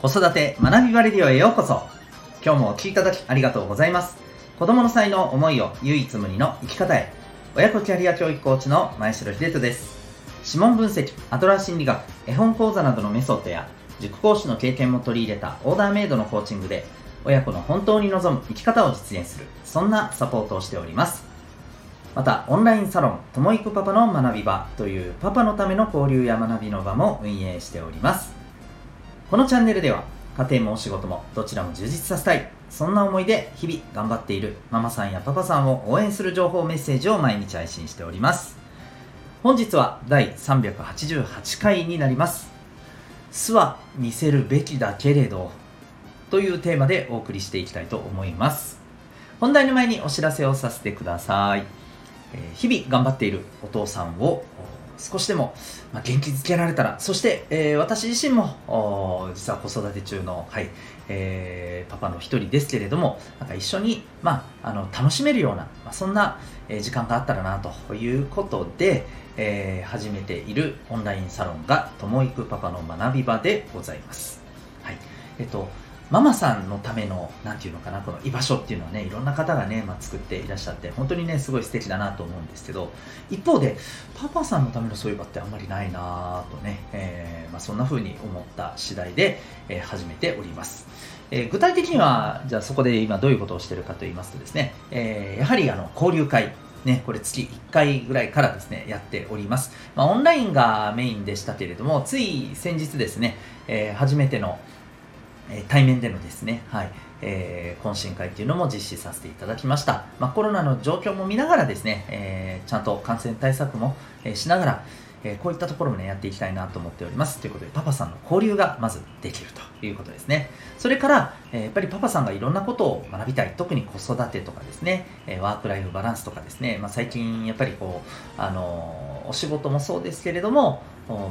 子育て学びバレディオへようこそ。今日もお聴きいただきありがとうございます。子供の才能思いを唯一無二の生き方へ。親子キャリア教育コーチの前城秀人です。指紋分析アドラー心理学絵本講座などのメソッドや塾講師の経験も取り入れたオーダーメイドのコーチングで親子の本当に望む生き方を実現するそんなサポートをしております。またオンラインサロンともいくパパの学び場というパパのための交流や学びの場も運営しております。このチャンネルでは家庭もお仕事もどちらも充実させたい。そんな思いで日々頑張っているママさんやパパさんを応援する情報メッセージを毎日配信しております。本日は第388回になります。巣は見せるべきだけれどというテーマでお送りしていきたいと思います。本題の前にお知らせをさせてください。日々頑張っているお父さんを少しでも元気づけられたらそして、えー、私自身も実は子育て中の、はいえー、パパの一人ですけれどもなんか一緒に、まあ、あの楽しめるような、まあ、そんな時間があったらなということで、えー、始めているオンラインサロンがともいくパパの学び場でございます。はいえっとママさんのための、なんていうのかな、この居場所っていうのはね、いろんな方がね、まあ、作っていらっしゃって、本当にね、すごい素敵だなと思うんですけど、一方で、パパさんのためのそういう場ってあんまりないなぁとね、えー、まあ、そんな風に思った次第で、えー、始めております。えー、具体的には、じゃあそこで今どういうことをしてるかと言いますとですね、えやはりあの交流会、ね、これ月1回ぐらいからですね、やっております。まあ、オンラインがメインでしたけれども、つい先日ですね、え初めての、え対面でのですね、はい、えー、懇親会っていうのも実施させていただきました。まあ、コロナの状況も見ながらですね、えー、ちゃんと感染対策も、え、しながら、えこういったところもね、やっていきたいなと思っております。ということで、パパさんの交流がまずできるということですね。それから、えやっぱりパパさんがいろんなことを学びたい。特に子育てとかですね、えワークライフバランスとかですね、まあ、最近やっぱりこう、あのお仕事もそうですけれども、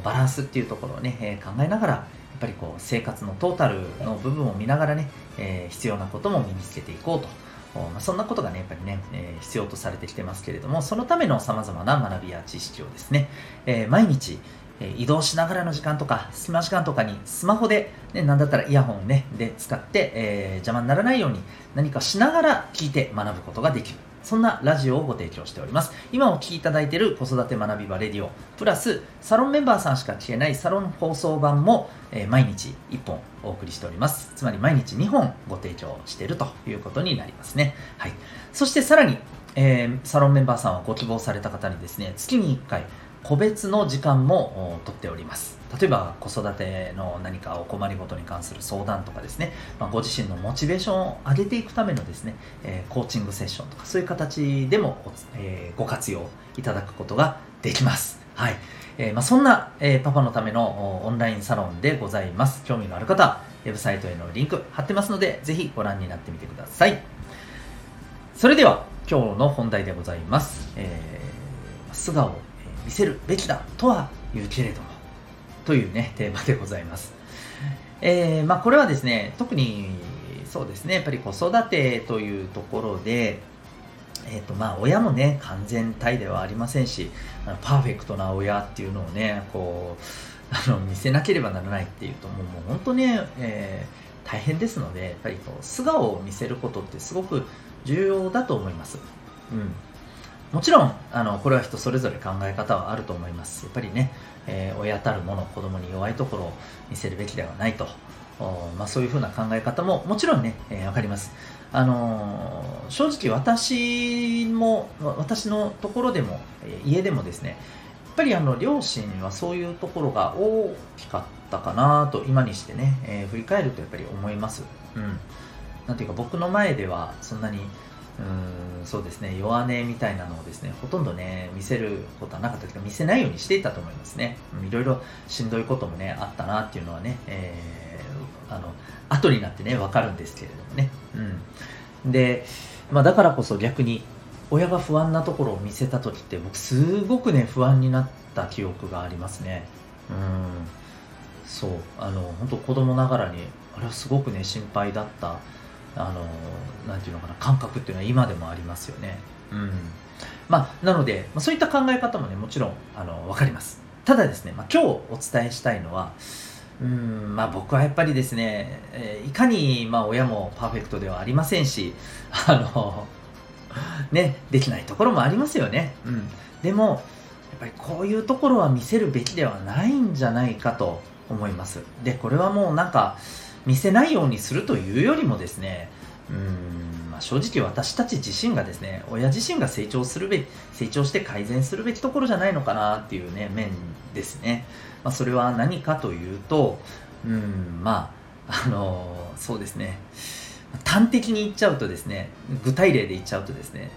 バランスっていうところをね、え考えながら、ぱりこう生活のトータルの部分を見ながらね、えー、必要なことも身につけていこうと。まあ、そんなことがね、やっぱりね、えー、必要とされてきてますけれども、そのための様々な学びや知識をですね、えー、毎日、え移動しながらの時間とか、隙間時間とかにスマホで、ね、なんだったらイヤホンね、で使って、え、邪魔にならないように何かしながら聞いて学ぶことができる。そんなラジオをご提供しております。今お聴きいただいている子育て学び場レディオ、プラスサロンメンバーさんしか聞けないサロン放送版も、えー、毎日1本お送りしております。つまり毎日2本ご提供しているということになりますね。はい。そしてさらに、えー、サロンメンバーさんはご希望された方にですね、月に1回個別の時間もとっております。例えば子育ての何かお困りごとに関する相談とかですね、まあ、ご自身のモチベーションを上げていくためのですね、えー、コーチングセッションとかそういう形でも、えー、ご活用いただくことができます。はい。えー、まあ、そんな、えー、パパのためのオンラインサロンでございます。興味のある方、ウェブサイトへのリンク貼ってますので、ぜひご覧になってみてください。それでは、今日の本題でございます。えー、素顔を見せるべきだとは言うけれど、というね、テーマでございます。えー、まあ、これはですね、特にそうですね、やっぱり子育てというところで、えーとまあ、親もね、完全体ではありませんし、あのパーフェクトな親っていうのをね、こう、あの見せなければならないっていうと、もうもう本当ね、えー、大変ですので、やっぱりこう素顔を見せることってすごく重要だと思います。うん。もちろん、あの、これは人それぞれ考え方はあると思います。やっぱりね、えー、親たるもの、子供に弱いところを見せるべきではないと。まあ、そういうふうな考え方ももちろんね、えー、わかります。あのー、正直私も、私のところでも、え、家でもですね、やっぱりあの、両親はそういうところが大きかったかなと、今にしてね、え振り返るとやっぱり思います。うん。なんていうか僕の前ではそんなにうんそうですね。弱音みたいなのをですねほとんどね見せることはなかったけど見せないようにしていたと思いますね。いろいろしんどいこともねあったなっていうのはね、えー、あの後になってね分かるんですけれどもね。うん。で、まあ、だからこそ逆に親が不安なところを見せた時って僕すごくね不安になった記憶がありますね。うん。そう。あの本当子供ながらにあれはすごくね心配だったあのなんていうのかな感覚っていうのは今でもありますよね。うんまあ、なので、まあ、そういった考え方もねもちろんあの分かります。ただですね、まあ、今日お伝えしたいのはうんまあ僕はやっぱりですね、えー、いかにまあ親もパーフェクトではありませんしあの ねできないところもありますよね、うん、でもやっぱりこういうところは見せるべきではないんじゃないかと思いますでこれはもうなんか見せないようにするというよりもですねうんまあ、正直私たち自身がですね親自身が成長するべき成長して改善するべきところじゃないのかなっていうね面ですね、まあ、それは何かというとうんまああのそうですね。端的に言っちゃうとですね具体例で言っちゃうとですね、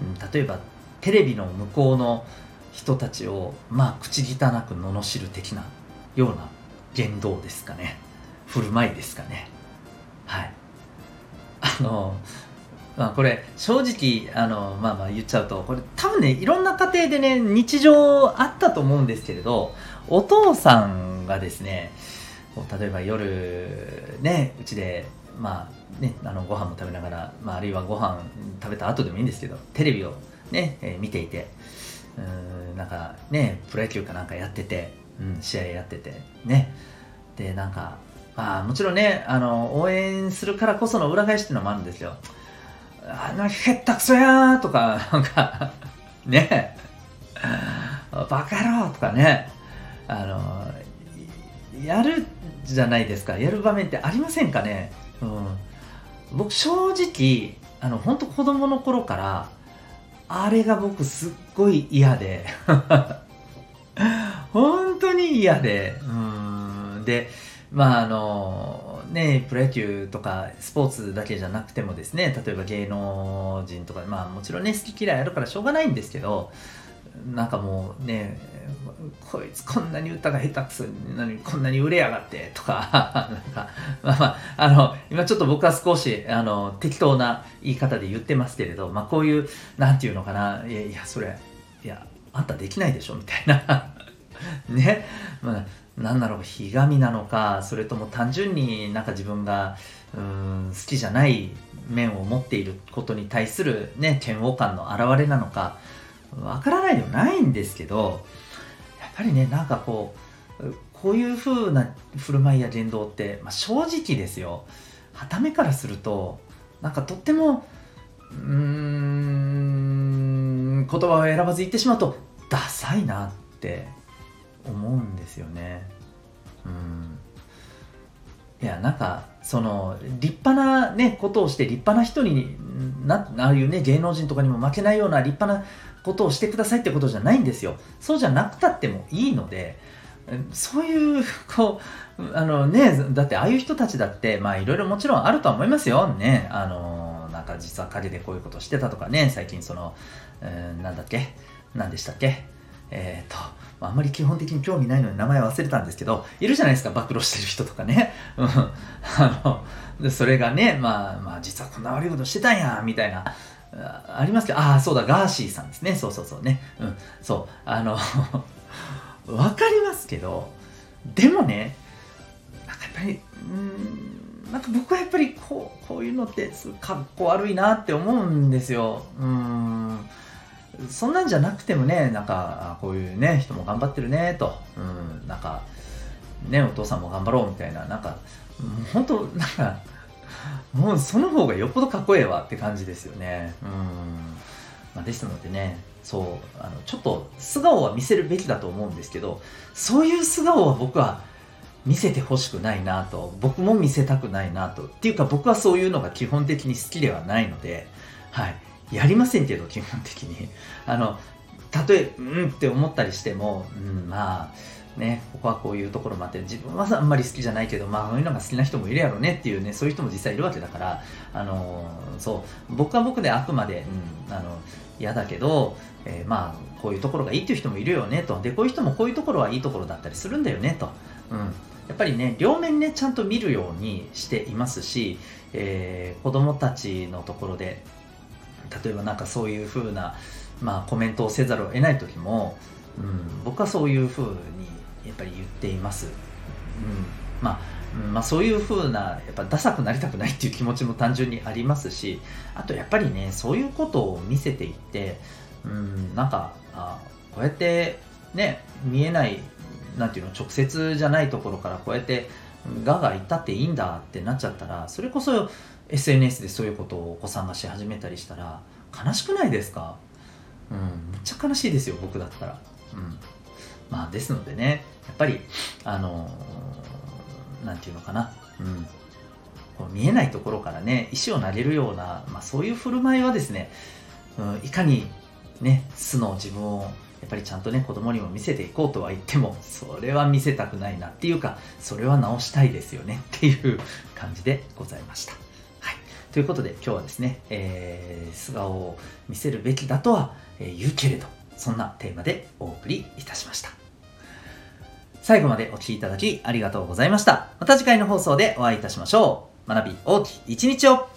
うん、例えばテレビの向こうの人たちをまあ口汚く罵る的なような言動ですかね。振る舞いですかね。はい。あのまあ、これ正直あの、まあ、まあ言っちゃうとこれ多分ねいろんな家庭でね日常あったと思うんですけれどお父さんがですね例えば夜ねうちでまあねあのご飯も食べながら、まあ、あるいはご飯食べた後でもいいんですけどテレビをね、えー、見ていてうんなんかねプロ野球かなんかやってて、うん、試合やっててね。でなんかまあもちろんねあの応援するからこその裏返しっていうのもあるんですよ。あのへったくそやーとかなんかね。バカ野郎とかね。あのやるじゃないですか。やる場面ってありませんかね、うん、僕正直あの本当子供の頃からあれが僕すっごい嫌で。本当に嫌で。うん。でまああのねプロ野球とかスポーツだけじゃなくてもですね例えば芸能人とかまあもちろんね好き嫌いあるからしょうがないんですけどなんかもうねこいつこんなに歌が下手くそなのにこんなに売れやがってとかなんかまあまああの今ちょっと僕は少しあの適当な言い方で言ってますけれどまあこういうなんていうのかないやいやそれいやあんたできないでしょみたいな。ね。まあなんだろうひがみなのかそれとも単純になんか自分がうん好きじゃない面を持っていることに対するね嫌悪感の表れなのかわからないでもないんですけどやっぱりねなんかこうこういう風な振る舞いや言動って、まあ、正直ですよ。はためからするとなんかとってもうーん言葉を選ばず言ってしまうとダサいなって思うんですよね。うん。いやなんかその立派なねことをして立派な人になああいうね。芸能人とかにも負けないような立派なことをしてくださいってことじゃないんですよ。そうじゃなくたってもいいのでそういうこうあのねだってああいう人たちだってまあいろいろもちろんあるとは思いますよ。ねあのなんか実は陰でこういうことしてたとかね。最近その、えー、なんだっけ？何でしたっけ？えっ、ー、とあんまり基本的に興味ないのに名前忘れたんですけど、いるじゃないですか、暴露してる人とかね。あの、それがね、まあ、まあ、実はこんな悪いことしてたんや、みたいな、ありますけど、ああ、そうだ、ガーシーさんですね。そうそうそうね。うん。そう。あの わかりますけど、でもね、なんかやっぱり、うん、なんか僕はやっぱりこう、こういうのってかっこ悪いなって思うんですよ。うん。そんなんじゃなくてもね、なんか、こういうね、人も頑張ってるね、と。うん、なんか、ね、お父さんも頑張ろうみたいな、なんか、本当なんか、もうその方がよっぽどかっこええわって感じですよね。うん。まあ、ですのでね、そう、あの、ちょっと素顔は見せるべきだと思うんですけど、そういう素顔は僕は見せてほしくないなと、僕も見せたくないなと。っていうか僕はそういうのが基本的に好きではないので、はい。やりませんけど、基本的に。あの、たとえ、うんって思ったりしても、うん、まあ、ね、ここはこういうところもあって、自分はあんまり好きじゃないけど、まあ、そういうのが好きな人もいるやろうねっていうね、そういう人も実際いるわけだから、あの、そう、僕は僕であくまで、うん、あの、嫌だけど、えー、まあ、こういうところがいいっていう人もいるよねと。で、こういう人もこういうところはいいところだったりするんだよねと。うん。やっぱりね、両面ね、ちゃんと見るようにしていますし、えー、子供たちのところで、例えばなんかそういうふうな、まあ、コメントをせざるを得ない時も、うん、僕はそういうふうにやっぱり言っています。うんまあまあ、そういうふうなやっぱダサくなりたくないっていう気持ちも単純にありますしあとやっぱりねそういうことを見せていってうんなんかあこうやってね見えないなんていうの直接じゃないところからこうやってガガ言ったっていいんだってなっちゃったらそれこそ SNS でそういうことをお子さんがし始めたりしたら悲しくないですか？うんめっちゃ悲しいですよ僕だったら。うん。まあですのでねやっぱりあのなんていうのかな。うん。見えないところからね石を投げるような、まあ、そういう振る舞いはですね、うん、いかにね素の自分をやっぱりちゃんとね子供にも見せていこうとは言ってもそれは見せたくないなっていうかそれは直したいですよねっていう感じでございました。はい、ということで今日はですね、えー、素顔を見せるべきだとは言うけれどそんなテーマでお送りいたしました。最後までお聴きいただきありがとうございました。また次回の放送でお会いいたしましょう。学び大きい一日を